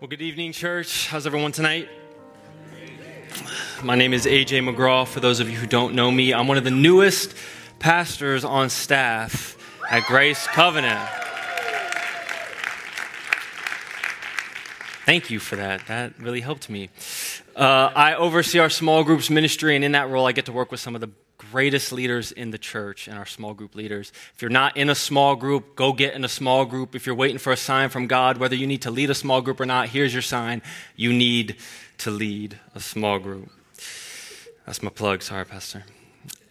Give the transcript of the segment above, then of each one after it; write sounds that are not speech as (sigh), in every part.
Well, good evening, church. How's everyone tonight? My name is AJ McGraw. For those of you who don't know me, I'm one of the newest pastors on staff at Grace Covenant. Thank you for that. That really helped me. Uh, I oversee our small groups ministry, and in that role, I get to work with some of the greatest leaders in the church and our small group leaders. If you're not in a small group, go get in a small group. If you're waiting for a sign from God, whether you need to lead a small group or not, here's your sign. You need to lead a small group. That's my plug. Sorry, Pastor.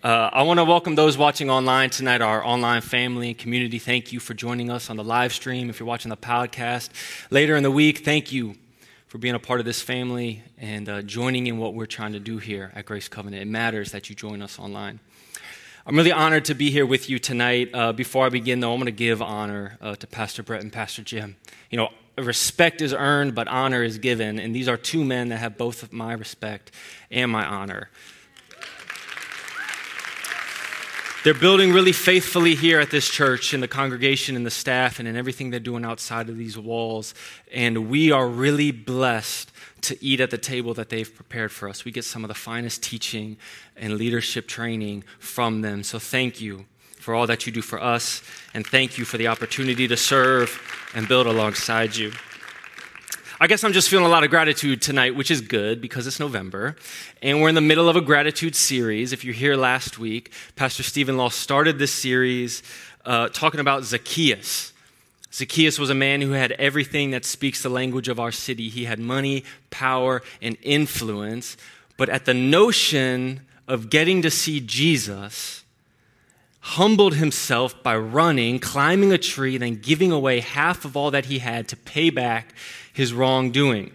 Uh, I want to welcome those watching online tonight, our online family and community. Thank you for joining us on the live stream. If you're watching the podcast later in the week, thank you for being a part of this family and uh, joining in what we're trying to do here at Grace Covenant. It matters that you join us online. I'm really honored to be here with you tonight. Uh, before I begin, though, I'm going to give honor uh, to Pastor Brett and Pastor Jim. You know, respect is earned, but honor is given, and these are two men that have both my respect and my honor. They're building really faithfully here at this church, in the congregation, and the staff, and in everything they're doing outside of these walls. And we are really blessed to eat at the table that they've prepared for us. We get some of the finest teaching and leadership training from them. So thank you for all that you do for us, and thank you for the opportunity to serve and build alongside you. I guess I'm just feeling a lot of gratitude tonight, which is good because it's November. And we're in the middle of a gratitude series. If you're here last week, Pastor Stephen Law started this series uh, talking about Zacchaeus. Zacchaeus was a man who had everything that speaks the language of our city. He had money, power, and influence. But at the notion of getting to see Jesus, humbled himself by running, climbing a tree, then giving away half of all that he had to pay back his wrongdoing.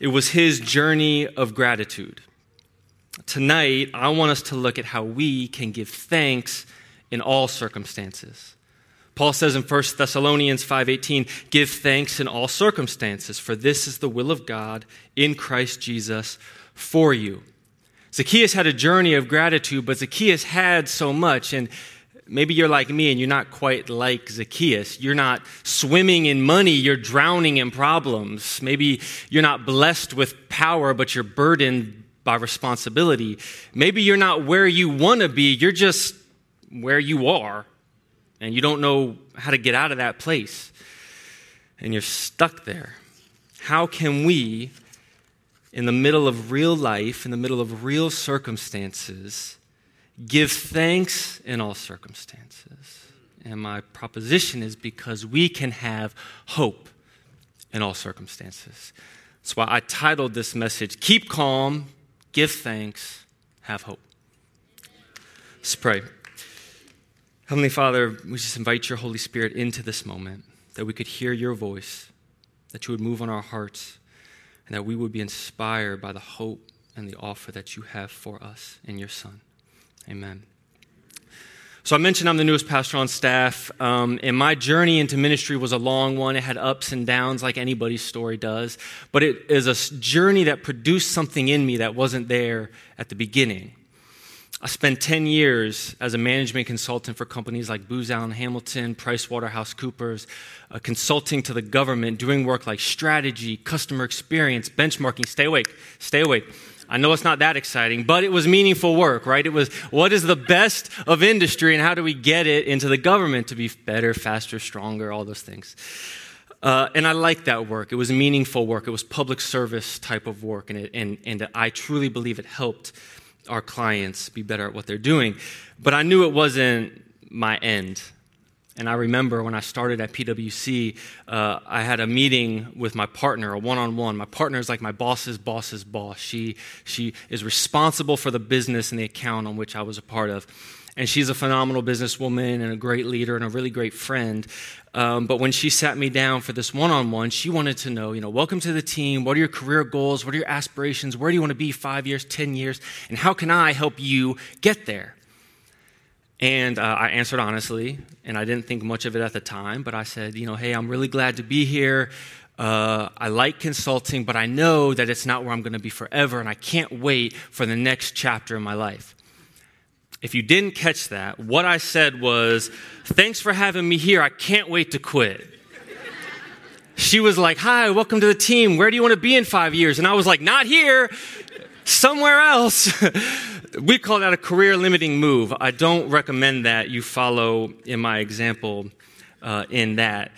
It was his journey of gratitude. Tonight, I want us to look at how we can give thanks in all circumstances. Paul says in 1 Thessalonians 5:18, "Give thanks in all circumstances, for this is the will of God in Christ Jesus for you." Zacchaeus had a journey of gratitude, but Zacchaeus had so much and maybe you're like me and you're not quite like Zacchaeus. You're not swimming in money, you're drowning in problems. Maybe you're not blessed with power, but you're burdened by responsibility. Maybe you're not where you want to be, you're just where you are, and you don't know how to get out of that place, and you're stuck there. How can we, in the middle of real life, in the middle of real circumstances, Give thanks in all circumstances. And my proposition is because we can have hope in all circumstances. That's why I titled this message Keep Calm, Give Thanks, Have Hope. Let's pray. Heavenly Father, we just invite your Holy Spirit into this moment that we could hear your voice, that you would move on our hearts, and that we would be inspired by the hope and the offer that you have for us in your Son. Amen. So I mentioned I'm the newest pastor on staff, um, and my journey into ministry was a long one. It had ups and downs, like anybody's story does, but it is a journey that produced something in me that wasn't there at the beginning. I spent 10 years as a management consultant for companies like Booz Allen Hamilton, PricewaterhouseCoopers, uh, consulting to the government, doing work like strategy, customer experience, benchmarking. Stay awake, stay awake I know it's not that exciting, but it was meaningful work, right? It was what is the best of industry and how do we get it into the government to be better, faster, stronger, all those things. Uh, and I liked that work. It was meaningful work. It was public service type of work, and, it, and, and I truly believe it helped our clients be better at what they're doing. But I knew it wasn't my end. And I remember when I started at PwC, uh, I had a meeting with my partner, a one on one. My partner is like my boss's boss's boss. She, she is responsible for the business and the account on which I was a part of. And she's a phenomenal businesswoman and a great leader and a really great friend. Um, but when she sat me down for this one on one, she wanted to know, you know, welcome to the team. What are your career goals? What are your aspirations? Where do you want to be five years, 10 years? And how can I help you get there? And uh, I answered honestly, and I didn't think much of it at the time, but I said, you know, hey, I'm really glad to be here. Uh, I like consulting, but I know that it's not where I'm going to be forever, and I can't wait for the next chapter in my life. If you didn't catch that, what I said was, thanks for having me here. I can't wait to quit. she was like, Hi, welcome to the team. Where do you want to be in five years? And I was like, Not here, somewhere else. (laughs) we call that a career limiting move. I don't recommend that you follow in my example uh, in that.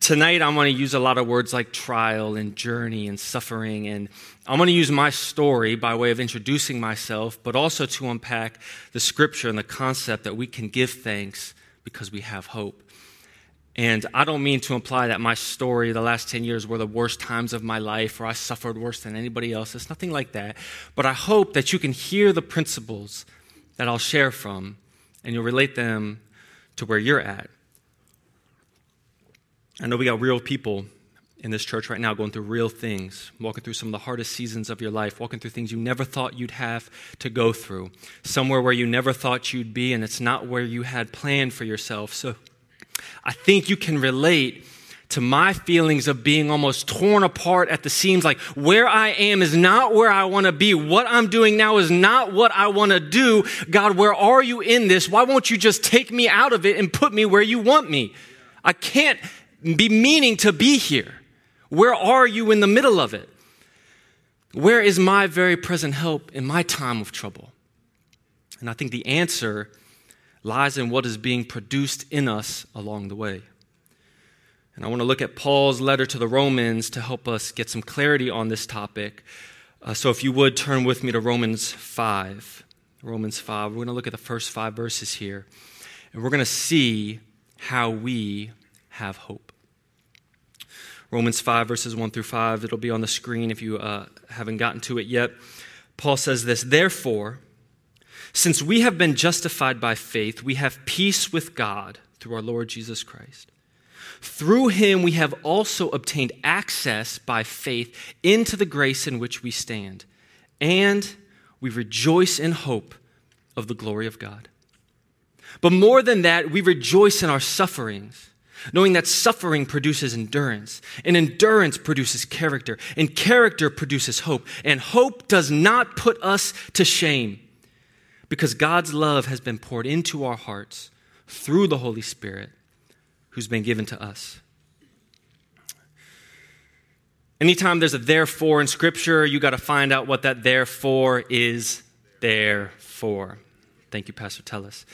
Tonight, I'm going to use a lot of words like trial and journey and suffering. And I'm going to use my story by way of introducing myself, but also to unpack the scripture and the concept that we can give thanks because we have hope. And I don't mean to imply that my story, the last 10 years, were the worst times of my life or I suffered worse than anybody else. It's nothing like that. But I hope that you can hear the principles that I'll share from and you'll relate them to where you're at. I know we got real people in this church right now going through real things, walking through some of the hardest seasons of your life, walking through things you never thought you'd have to go through, somewhere where you never thought you'd be, and it's not where you had planned for yourself. So I think you can relate to my feelings of being almost torn apart at the seams. Like where I am is not where I want to be. What I'm doing now is not what I want to do. God, where are you in this? Why won't you just take me out of it and put me where you want me? I can't be meaning to be here. Where are you in the middle of it? Where is my very present help in my time of trouble? And I think the answer lies in what is being produced in us along the way. And I want to look at Paul's letter to the Romans to help us get some clarity on this topic. Uh, so if you would turn with me to Romans 5. Romans 5. We're going to look at the first five verses here. And we're going to see how we have hope. Romans 5, verses 1 through 5. It'll be on the screen if you uh, haven't gotten to it yet. Paul says this Therefore, since we have been justified by faith, we have peace with God through our Lord Jesus Christ. Through him, we have also obtained access by faith into the grace in which we stand, and we rejoice in hope of the glory of God. But more than that, we rejoice in our sufferings, knowing that suffering produces endurance, and endurance produces character, and character produces hope, and hope does not put us to shame because God's love has been poured into our hearts through the Holy Spirit who's been given to us. Anytime there's a therefore in Scripture, you got to find out what that therefore is there for. Thank you, Pastor Tellis.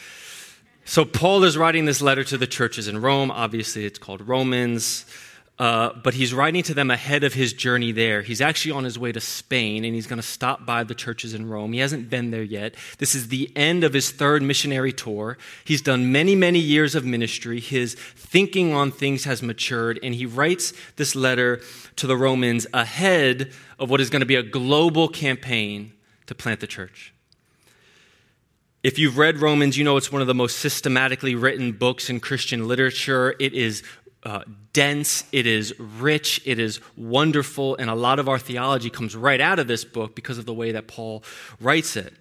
So, Paul is writing this letter to the churches in Rome. Obviously, it's called Romans. Uh, but he's writing to them ahead of his journey there. He's actually on his way to Spain and he's going to stop by the churches in Rome. He hasn't been there yet. This is the end of his third missionary tour. He's done many, many years of ministry. His thinking on things has matured, and he writes this letter to the Romans ahead of what is going to be a global campaign to plant the church. If you've read Romans, you know it's one of the most systematically written books in Christian literature. It is uh, dense, it is rich, it is wonderful, and a lot of our theology comes right out of this book because of the way that Paul writes it.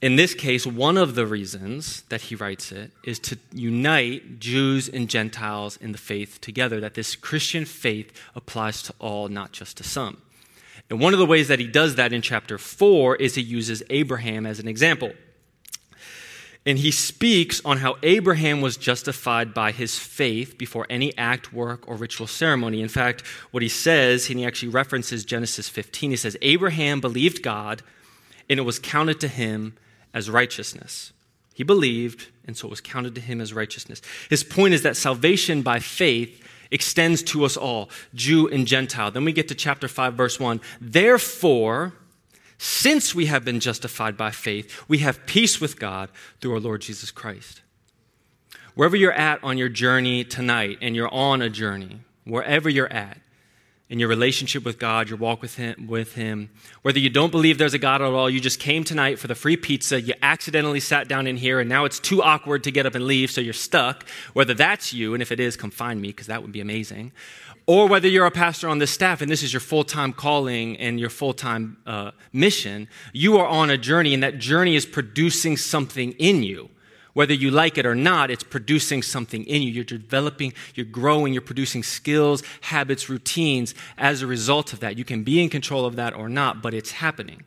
In this case, one of the reasons that he writes it is to unite Jews and Gentiles in the faith together, that this Christian faith applies to all, not just to some. And one of the ways that he does that in chapter 4 is he uses Abraham as an example. And he speaks on how Abraham was justified by his faith before any act, work, or ritual ceremony. In fact, what he says, and he actually references Genesis 15, he says, Abraham believed God, and it was counted to him as righteousness. He believed, and so it was counted to him as righteousness. His point is that salvation by faith extends to us all, Jew and Gentile. Then we get to chapter 5, verse 1. Therefore, since we have been justified by faith, we have peace with God through our Lord Jesus Christ. Wherever you're at on your journey tonight, and you're on a journey, wherever you're at, in your relationship with God, your walk with him, with him, whether you don't believe there's a God at all, you just came tonight for the free pizza, you accidentally sat down in here, and now it's too awkward to get up and leave, so you're stuck. Whether that's you, and if it is, come find me, because that would be amazing or whether you're a pastor on this staff and this is your full time calling and your full time uh, mission, you are on a journey, and that journey is producing something in you. Whether you like it or not, it's producing something in you. You're developing, you're growing, you're producing skills, habits, routines as a result of that. You can be in control of that or not, but it's happening.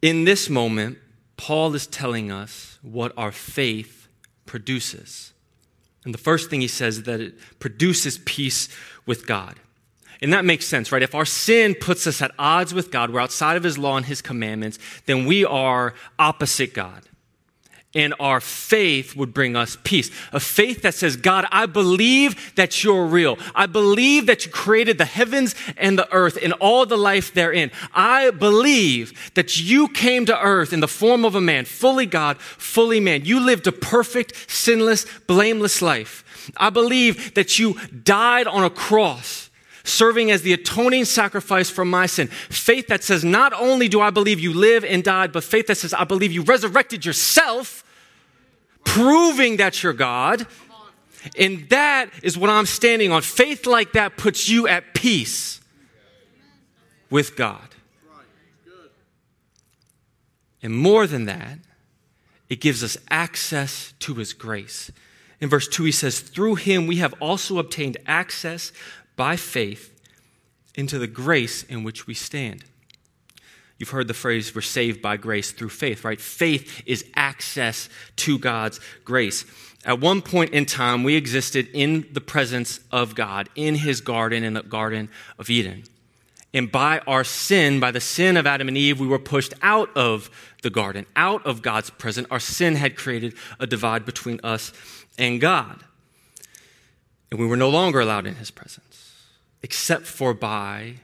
In this moment, Paul is telling us what our faith produces. And the first thing he says is that it produces peace with God. And that makes sense, right? If our sin puts us at odds with God, we're outside of his law and his commandments, then we are opposite God and our faith would bring us peace. A faith that says, God, I believe that you're real. I believe that you created the heavens and the earth and all the life therein. I believe that you came to earth in the form of a man, fully God, fully man. You lived a perfect, sinless, blameless life. I believe that you died on a cross serving as the atoning sacrifice for my sin. Faith that says, not only do I believe you live and died, but faith that says, I believe you resurrected yourself, proving that you're God. And that is what I'm standing on. Faith like that puts you at peace with God. And more than that, it gives us access to his grace. In verse 2, he says, Through him we have also obtained access by faith into the grace in which we stand. You've heard the phrase, we're saved by grace through faith, right? Faith is access to God's grace. At one point in time, we existed in the presence of God, in his garden, in the Garden of Eden. And by our sin, by the sin of Adam and Eve, we were pushed out of the garden, out of God's presence. Our sin had created a divide between us and God. And we were no longer allowed in his presence except for by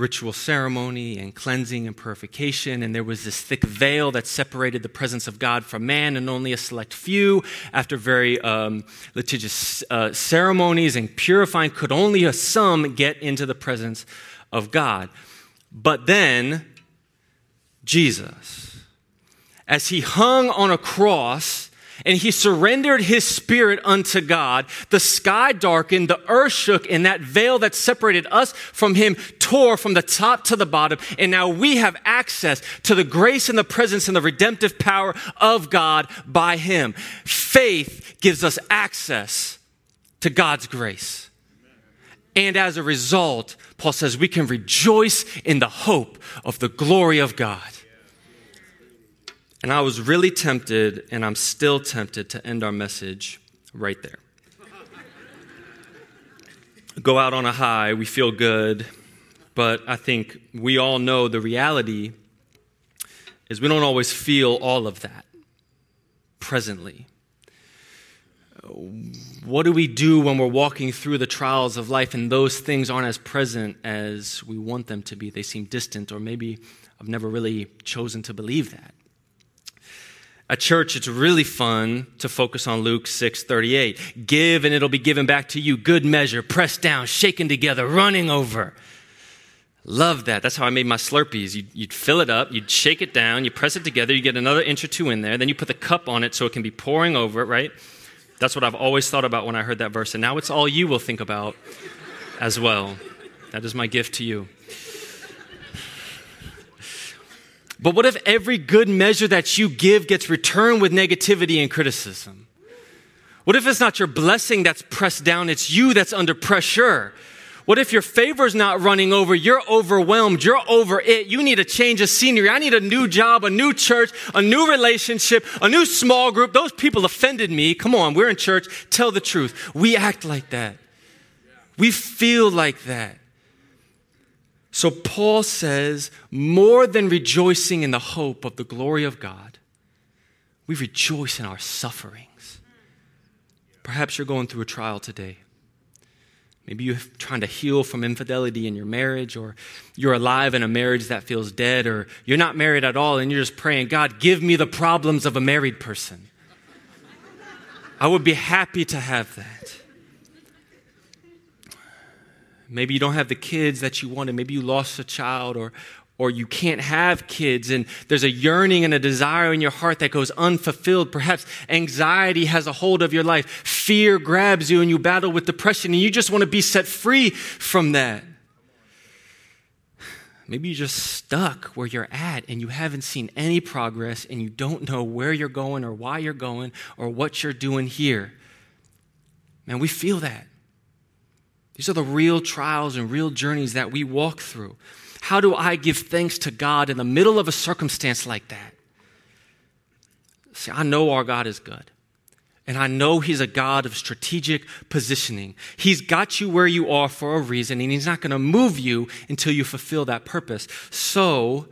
ritual ceremony and cleansing and purification. And there was this thick veil that separated the presence of God from man, and only a select few, after very um, litigious uh, ceremonies and purifying, could only a some get into the presence of God. But then, Jesus, as he hung on a cross, and he surrendered his spirit unto God. The sky darkened, the earth shook, and that veil that separated us from him tore from the top to the bottom. And now we have access to the grace and the presence and the redemptive power of God by him. Faith gives us access to God's grace. And as a result, Paul says we can rejoice in the hope of the glory of God. And I was really tempted, and I'm still tempted to end our message right there. (laughs) Go out on a high, we feel good, but I think we all know the reality is we don't always feel all of that presently. What do we do when we're walking through the trials of life and those things aren't as present as we want them to be? They seem distant, or maybe I've never really chosen to believe that. At church, it's really fun to focus on Luke 6 38. Give and it'll be given back to you. Good measure, pressed down, shaken together, running over. Love that. That's how I made my Slurpees. You'd, you'd, fill it up, you'd shake it down, you press it together, you get another inch or two in there, then you put the cup on it so it can be pouring over it, right? That's what I've always thought about when I heard that verse. And now it's all you will think about as well. That is my gift to you. But what if every good measure that you give gets returned with negativity and criticism? What if it's not your blessing that's pressed down, it's you that's under pressure? What if your favor's not running over? You're overwhelmed. You're over it. You need a change of scenery. I need a new job, a new church, a new relationship, a new small group. Those people offended me. Come on, we're in church. Tell the truth. We act like that. We feel like that. So Paul says, more than rejoicing in the hope of the glory of God, we rejoice in our sufferings. Perhaps you're going through a trial today. Maybe you're trying to heal from infidelity in your marriage, or you're alive in a marriage that feels dead, or you're not married at all and you're just praying, God, give me the problems of a married person. I would be happy to have that. Maybe you don't have the kids that you wanted. Maybe you lost a child or, or you can't have kids and there's a yearning and a desire in your heart that goes unfulfilled. Perhaps anxiety has a hold of your life. Fear grabs you and you battle with depression and you just want to be set free from that. Maybe you're just stuck where you're at and you haven't seen any progress and you don't know where you're going or why you're going or what you're doing here. Man, we feel that. These are the real trials and real journeys that we walk through. How do I give thanks to God in the middle of a circumstance like that? See, I know our God is good. And I know He's a God of strategic positioning. He's got you where you are for a reason, and He's not going to move you until you fulfill that purpose. So,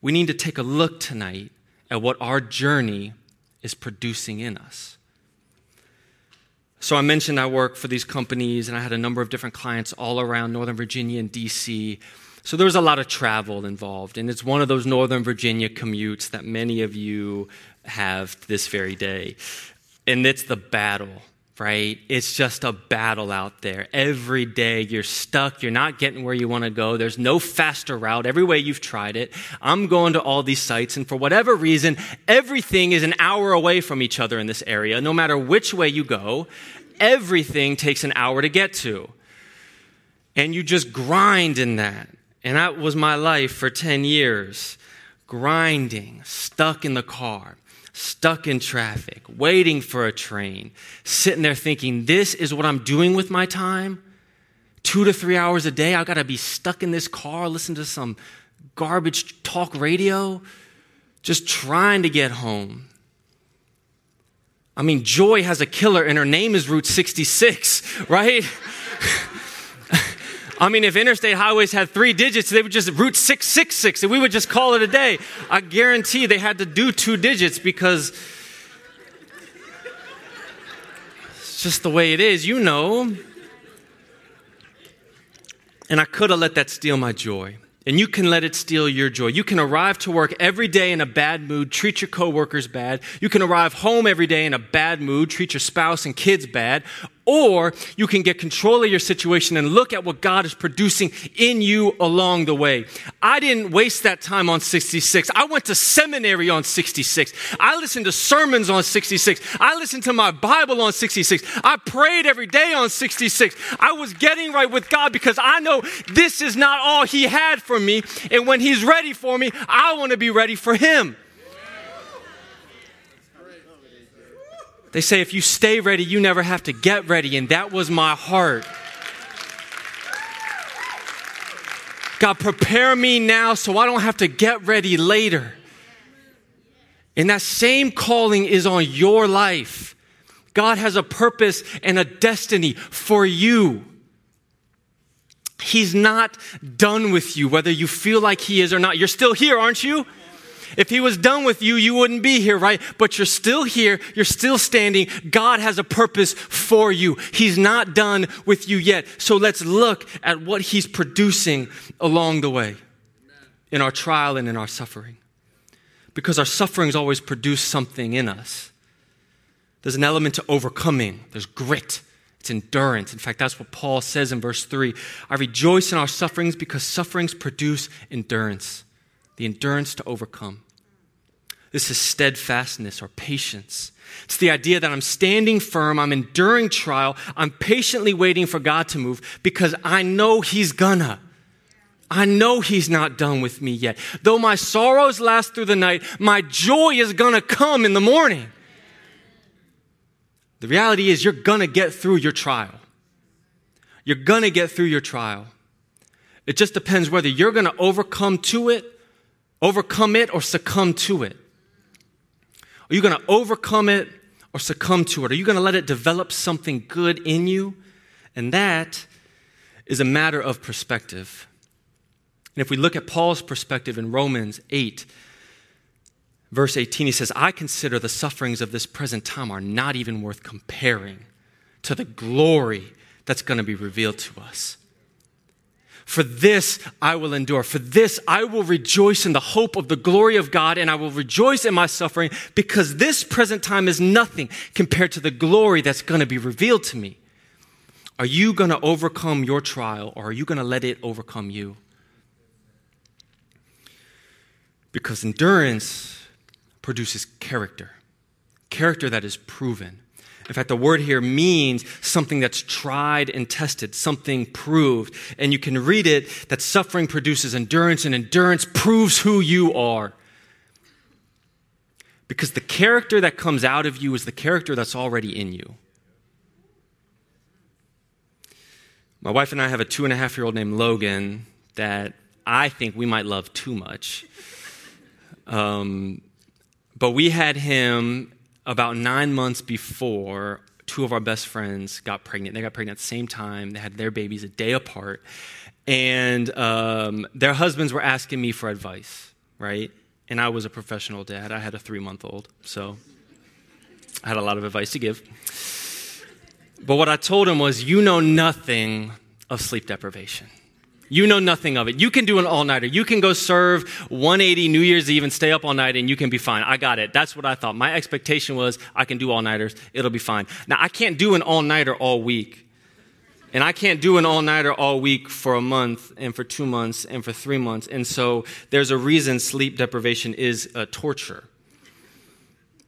we need to take a look tonight at what our journey is producing in us. So, I mentioned I work for these companies, and I had a number of different clients all around Northern Virginia and DC. So, there was a lot of travel involved, and it's one of those Northern Virginia commutes that many of you have this very day. And it's the battle right? It's just a battle out there. Every day you're stuck. You're not getting where you want to go. There's no faster route. Every way you've tried it. I'm going to all these sites, and for whatever reason, everything is an hour away from each other in this area. No matter which way you go, everything takes an hour to get to. And you just grind in that. And that was my life for 10 years. Grinding, stuck in the car stuck in traffic, waiting for a train, sitting there thinking, this is what I'm doing with my time? Two to three hours a day, I've got to be stuck in this car, listen to some garbage talk radio, just trying to get home. I mean, Joy has a killer and her name is Route 66, (laughs) right? I mean, if interstate highways had three digits, they would just route 666 and we would just call it a day. I guarantee they had to do two digits because it's just the way it is, you know. And I could have let that steal my joy. And you can let it steal your joy. You can arrive to work every day in a bad mood, treat your coworkers bad. You can arrive home every day in a bad mood, treat your spouse and kids bad. Or you can get control of your situation and look at what God is producing in you along the way. I didn't waste that time on 66. I went to seminary on 66. I listened to sermons on 66. I listened to my Bible on 66. I prayed every day on 66. I was getting right with God because I know this is not all He had for me. And when He's ready for me, I want to be ready for Him. They say if you stay ready, you never have to get ready. And that was my heart. God, prepare me now so I don't have to get ready later. And that same calling is on your life. God has a purpose and a destiny for you. He's not done with you, whether you feel like He is or not. You're still here, aren't you? If he was done with you, you wouldn't be here, right? But you're still here. You're still standing. God has a purpose for you. He's not done with you yet. So let's look at what he's producing along the way in our trial and in our suffering. Because our sufferings always produce something in us. There's an element to overcoming, there's grit. It's endurance. In fact, that's what Paul says in verse 3. I rejoice in our sufferings because sufferings produce endurance the endurance to overcome. This is steadfastness or patience. It's the idea that I'm standing firm, I'm enduring trial, I'm patiently waiting for God to move because I know He's gonna. I know He's not done with me yet. Though my sorrows last through the night, my joy is gonna come in the morning. The reality is, you're gonna get through your trial. You're gonna get through your trial. It just depends whether you're gonna overcome to it Overcome it or succumb to it? Are you going to overcome it or succumb to it? Are you going to let it develop something good in you? And that is a matter of perspective. And if we look at Paul's perspective in Romans 8, verse 18, he says, I consider the sufferings of this present time are not even worth comparing to the glory that's going to be revealed to us. For this I will endure. For this I will rejoice in the hope of the glory of God, and I will rejoice in my suffering because this present time is nothing compared to the glory that's going to be revealed to me. Are you going to overcome your trial, or are you going to let it overcome you? Because endurance produces character, character that is proven. In fact, the word here means something that's tried and tested, something proved. And you can read it that suffering produces endurance, and endurance proves who you are. Because the character that comes out of you is the character that's already in you. My wife and I have a two and a half year old named Logan that I think we might love too much. Um, but we had him about nine months before, two of our best friends got pregnant. They got pregnant at the same time. They had their babies a day apart. And um, their husbands were asking me for advice, right? And I was a professional dad. I had a three month old, so I had a lot of advice to give. But what I told them was, You know nothing of sleep deprivation. You know nothing of it. You can do an all nighter. You can go serve 180 New Year's Eve and stay up all night and you can be fine. I got it. That's what I thought. My expectation was I can do all nighters. It'll be fine. Now, I can't do an all nighter all week. And I can't do an all nighter all week for a month and for two months and for three months. And so there's a reason sleep deprivation is a torture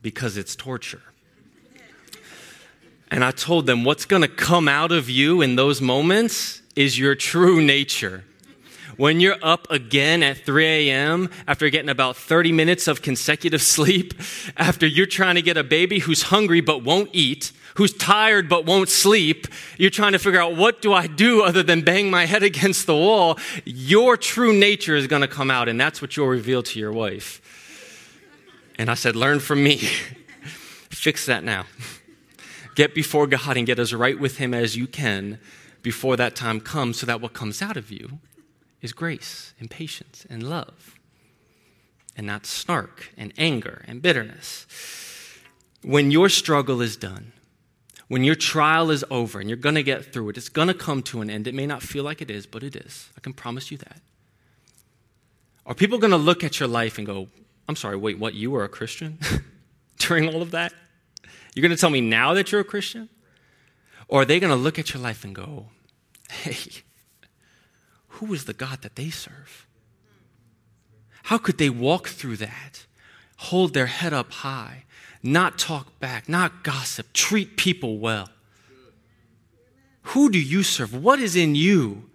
because it's torture. And I told them, what's going to come out of you in those moments is your true nature. When you're up again at 3 a.m. after getting about 30 minutes of consecutive (laughs) sleep, after you're trying to get a baby who's hungry but won't eat, who's tired but won't sleep, you're trying to figure out what do I do other than bang my head (laughs) against the wall, your true nature is going to come out, and that's what you'll reveal to your wife. And I said, Learn from me. (laughs) Fix that now. Get before God and get as right with Him as you can before that time comes, so that what comes out of you is grace and patience and love, and not snark and anger and bitterness. When your struggle is done, when your trial is over and you're going to get through it, it's going to come to an end. It may not feel like it is, but it is. I can promise you that. Are people going to look at your life and go, I'm sorry, wait, what? You were a Christian (laughs) during all of that? You're going to tell me now that you're a Christian? Or are they going to look at your life and go, hey, who is the God that they serve? How could they walk through that, hold their head up high, not talk back, not gossip, treat people well? Who do you serve? What is in you?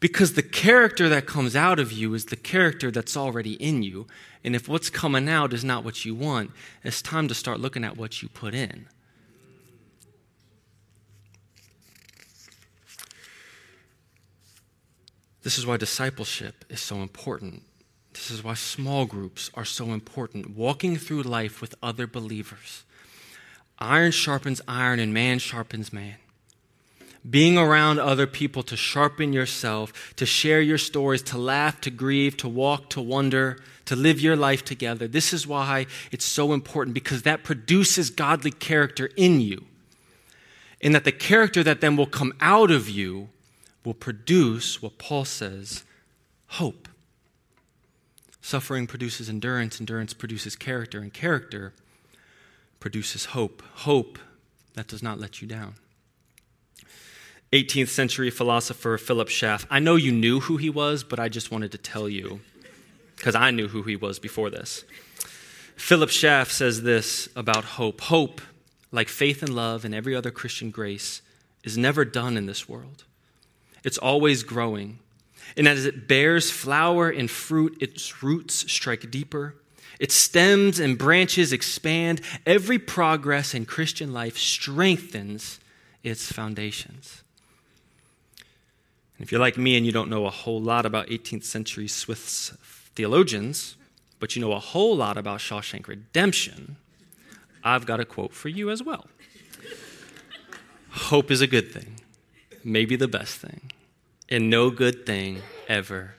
Because the character that comes out of you is the character that's already in you. And if what's coming out is not what you want, it's time to start looking at what you put in. This is why discipleship is so important. This is why small groups are so important. Walking through life with other believers. Iron sharpens iron, and man sharpens man being around other people to sharpen yourself, to share your stories, to laugh, to grieve, to walk, to wonder, to live your life together. This is why it's so important because that produces godly character in you. And that the character that then will come out of you will produce what Paul says hope. Suffering produces endurance, endurance produces character, and character produces hope. Hope that does not let you down. 18th century philosopher Philip Schaff. I know you knew who he was, but I just wanted to tell you because I knew who he was before this. Philip Schaff says this about hope Hope, like faith and love and every other Christian grace, is never done in this world. It's always growing. And as it bears flower and fruit, its roots strike deeper. Its stems and branches expand. Every progress in Christian life strengthens its foundations. If you're like me and you don't know a whole lot about 18th century Swiss theologians, but you know a whole lot about Shawshank Redemption, I've got a quote for you as well. Hope is a good thing, maybe the best thing, and no good thing ever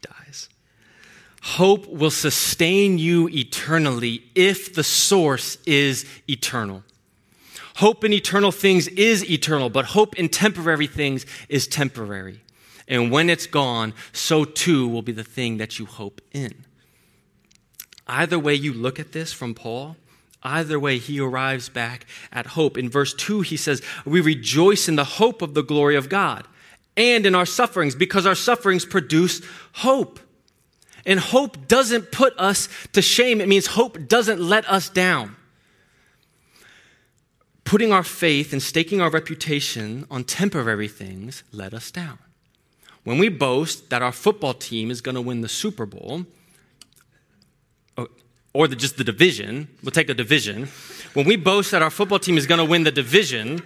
dies. Hope will sustain you eternally if the source is eternal. Hope in eternal things is eternal, but hope in temporary things is temporary. And when it's gone, so too will be the thing that you hope in. Either way you look at this from Paul, either way he arrives back at hope. In verse 2, he says, We rejoice in the hope of the glory of God and in our sufferings because our sufferings produce hope. And hope doesn't put us to shame, it means hope doesn't let us down. Putting our faith and staking our reputation on temporary things let us down. When we boast that our football team is going to win the Super Bowl, oh, or the, just the division, we'll take a division. When we boast that our football team is going to win the division,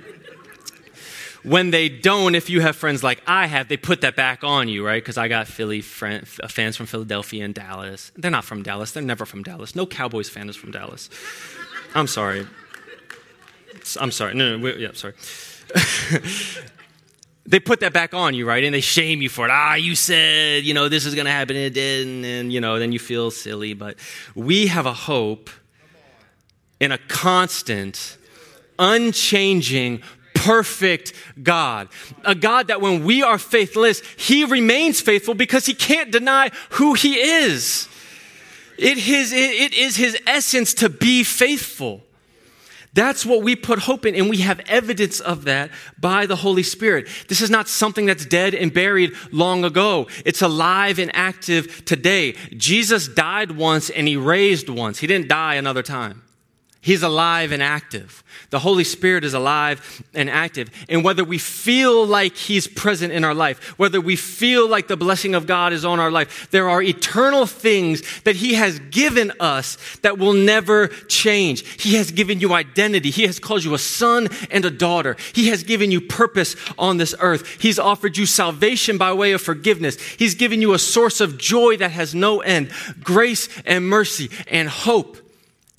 when they don't, if you have friends like I have, they put that back on you, right? Because I got Philly friend, fans from Philadelphia and Dallas. They're not from Dallas. They're never from Dallas. No Cowboys fan is from Dallas. I'm sorry. I'm sorry. No, no, yeah, sorry. (laughs) they put that back on you, right? And they shame you for it. Ah, you said, you know, this is going to happen and it didn't. And, you know, then you feel silly. But we have a hope in a constant, unchanging, perfect God. A God that when we are faithless, He remains faithful because He can't deny who He is. It is, it is His essence to be faithful. That's what we put hope in, and we have evidence of that by the Holy Spirit. This is not something that's dead and buried long ago. It's alive and active today. Jesus died once and he raised once. He didn't die another time. He's alive and active. The Holy Spirit is alive and active. And whether we feel like He's present in our life, whether we feel like the blessing of God is on our life, there are eternal things that He has given us that will never change. He has given you identity. He has called you a son and a daughter. He has given you purpose on this earth. He's offered you salvation by way of forgiveness. He's given you a source of joy that has no end, grace and mercy and hope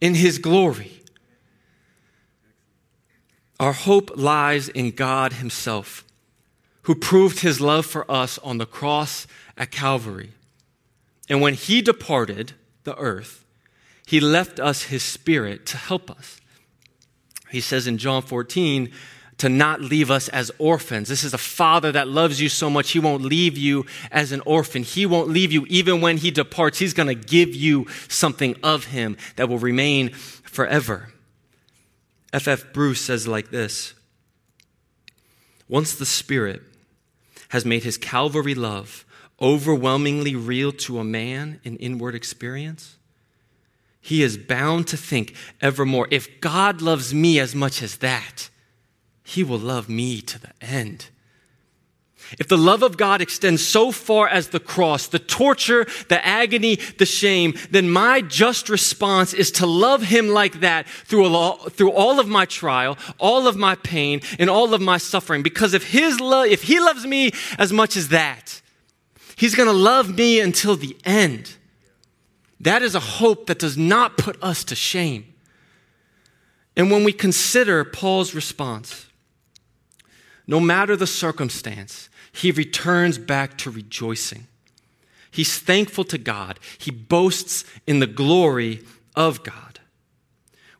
in His glory. Our hope lies in God Himself, who proved His love for us on the cross at Calvary. And when He departed the earth, He left us His Spirit to help us. He says in John 14, to not leave us as orphans. This is a father that loves you so much, he won't leave you as an orphan. He won't leave you even when he departs. He's going to give you something of him that will remain forever. F. F. Bruce says like this Once the Spirit has made his Calvary love overwhelmingly real to a man in inward experience, he is bound to think evermore if God loves me as much as that, he will love me to the end. If the love of God extends so far as the cross, the torture, the agony, the shame, then my just response is to love Him like that through all, through all of my trial, all of my pain, and all of my suffering. Because if His love, if He loves me as much as that, He's going to love me until the end. That is a hope that does not put us to shame. And when we consider Paul's response, no matter the circumstance, he returns back to rejoicing. He's thankful to God. He boasts in the glory of God.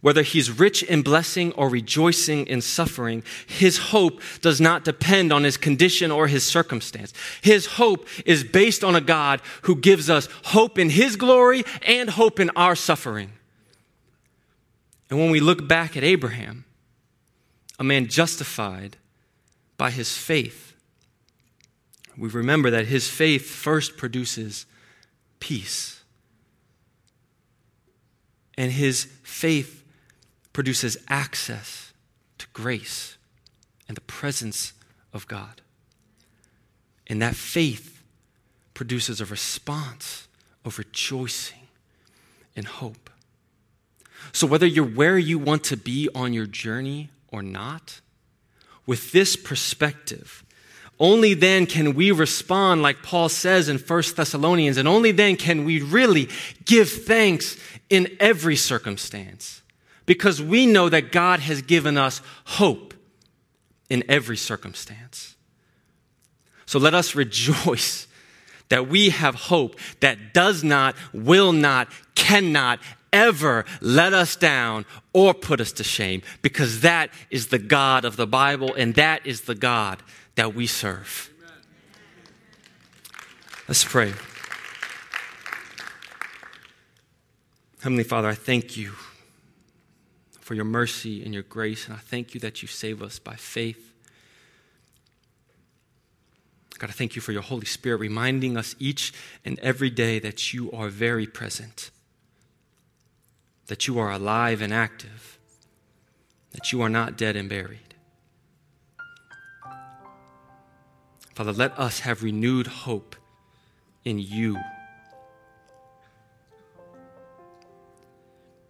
Whether he's rich in blessing or rejoicing in suffering, his hope does not depend on his condition or his circumstance. His hope is based on a God who gives us hope in his glory and hope in our suffering. And when we look back at Abraham, a man justified by his faith, we remember that his faith first produces peace. And his faith produces access to grace and the presence of God. And that faith produces a response of rejoicing and hope. So, whether you're where you want to be on your journey or not, with this perspective, only then can we respond like Paul says in 1 Thessalonians, and only then can we really give thanks in every circumstance because we know that God has given us hope in every circumstance. So let us rejoice (laughs) that we have hope that does not, will not, cannot ever let us down or put us to shame because that is the God of the Bible and that is the God that we serve. Let's pray. Heavenly Father, I thank you for your mercy and your grace, and I thank you that you save us by faith. God, I thank you for your Holy Spirit reminding us each and every day that you are very present, that you are alive and active, that you are not dead and buried. Father, let us have renewed hope in you.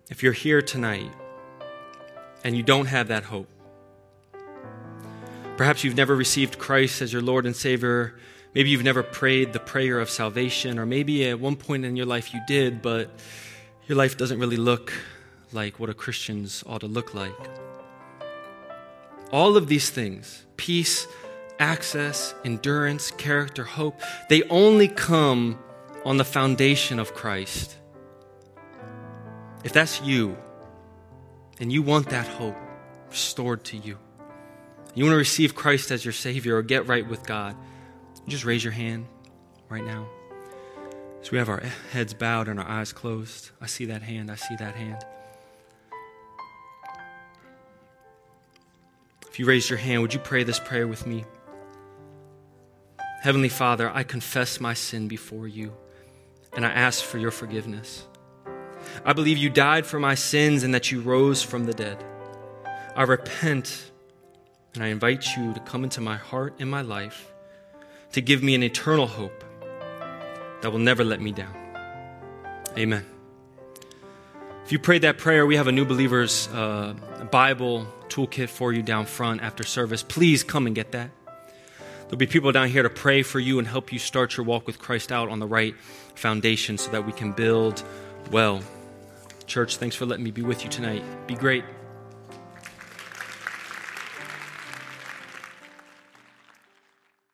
If you're here tonight and you don't have that hope, perhaps you've never received Christ as your Lord and Savior. Maybe you've never prayed the prayer of salvation, or maybe at one point in your life you did, but your life doesn't really look like what a Christian's ought to look like. All of these things peace, access, endurance, character, hope they only come on the foundation of Christ. If that's you, and you want that hope restored to you, you want to receive Christ as your Savior or get right with God, just raise your hand right now. So we have our heads bowed and our eyes closed. I see that hand. I see that hand. If you raised your hand, would you pray this prayer with me? Heavenly Father, I confess my sin before you, and I ask for your forgiveness. I believe you died for my sins and that you rose from the dead. I repent and I invite you to come into my heart and my life to give me an eternal hope that will never let me down. Amen. If you prayed that prayer, we have a new believer's uh, Bible toolkit for you down front after service. Please come and get that. There'll be people down here to pray for you and help you start your walk with Christ out on the right foundation so that we can build well. Church, thanks for letting me be with you tonight. Be great.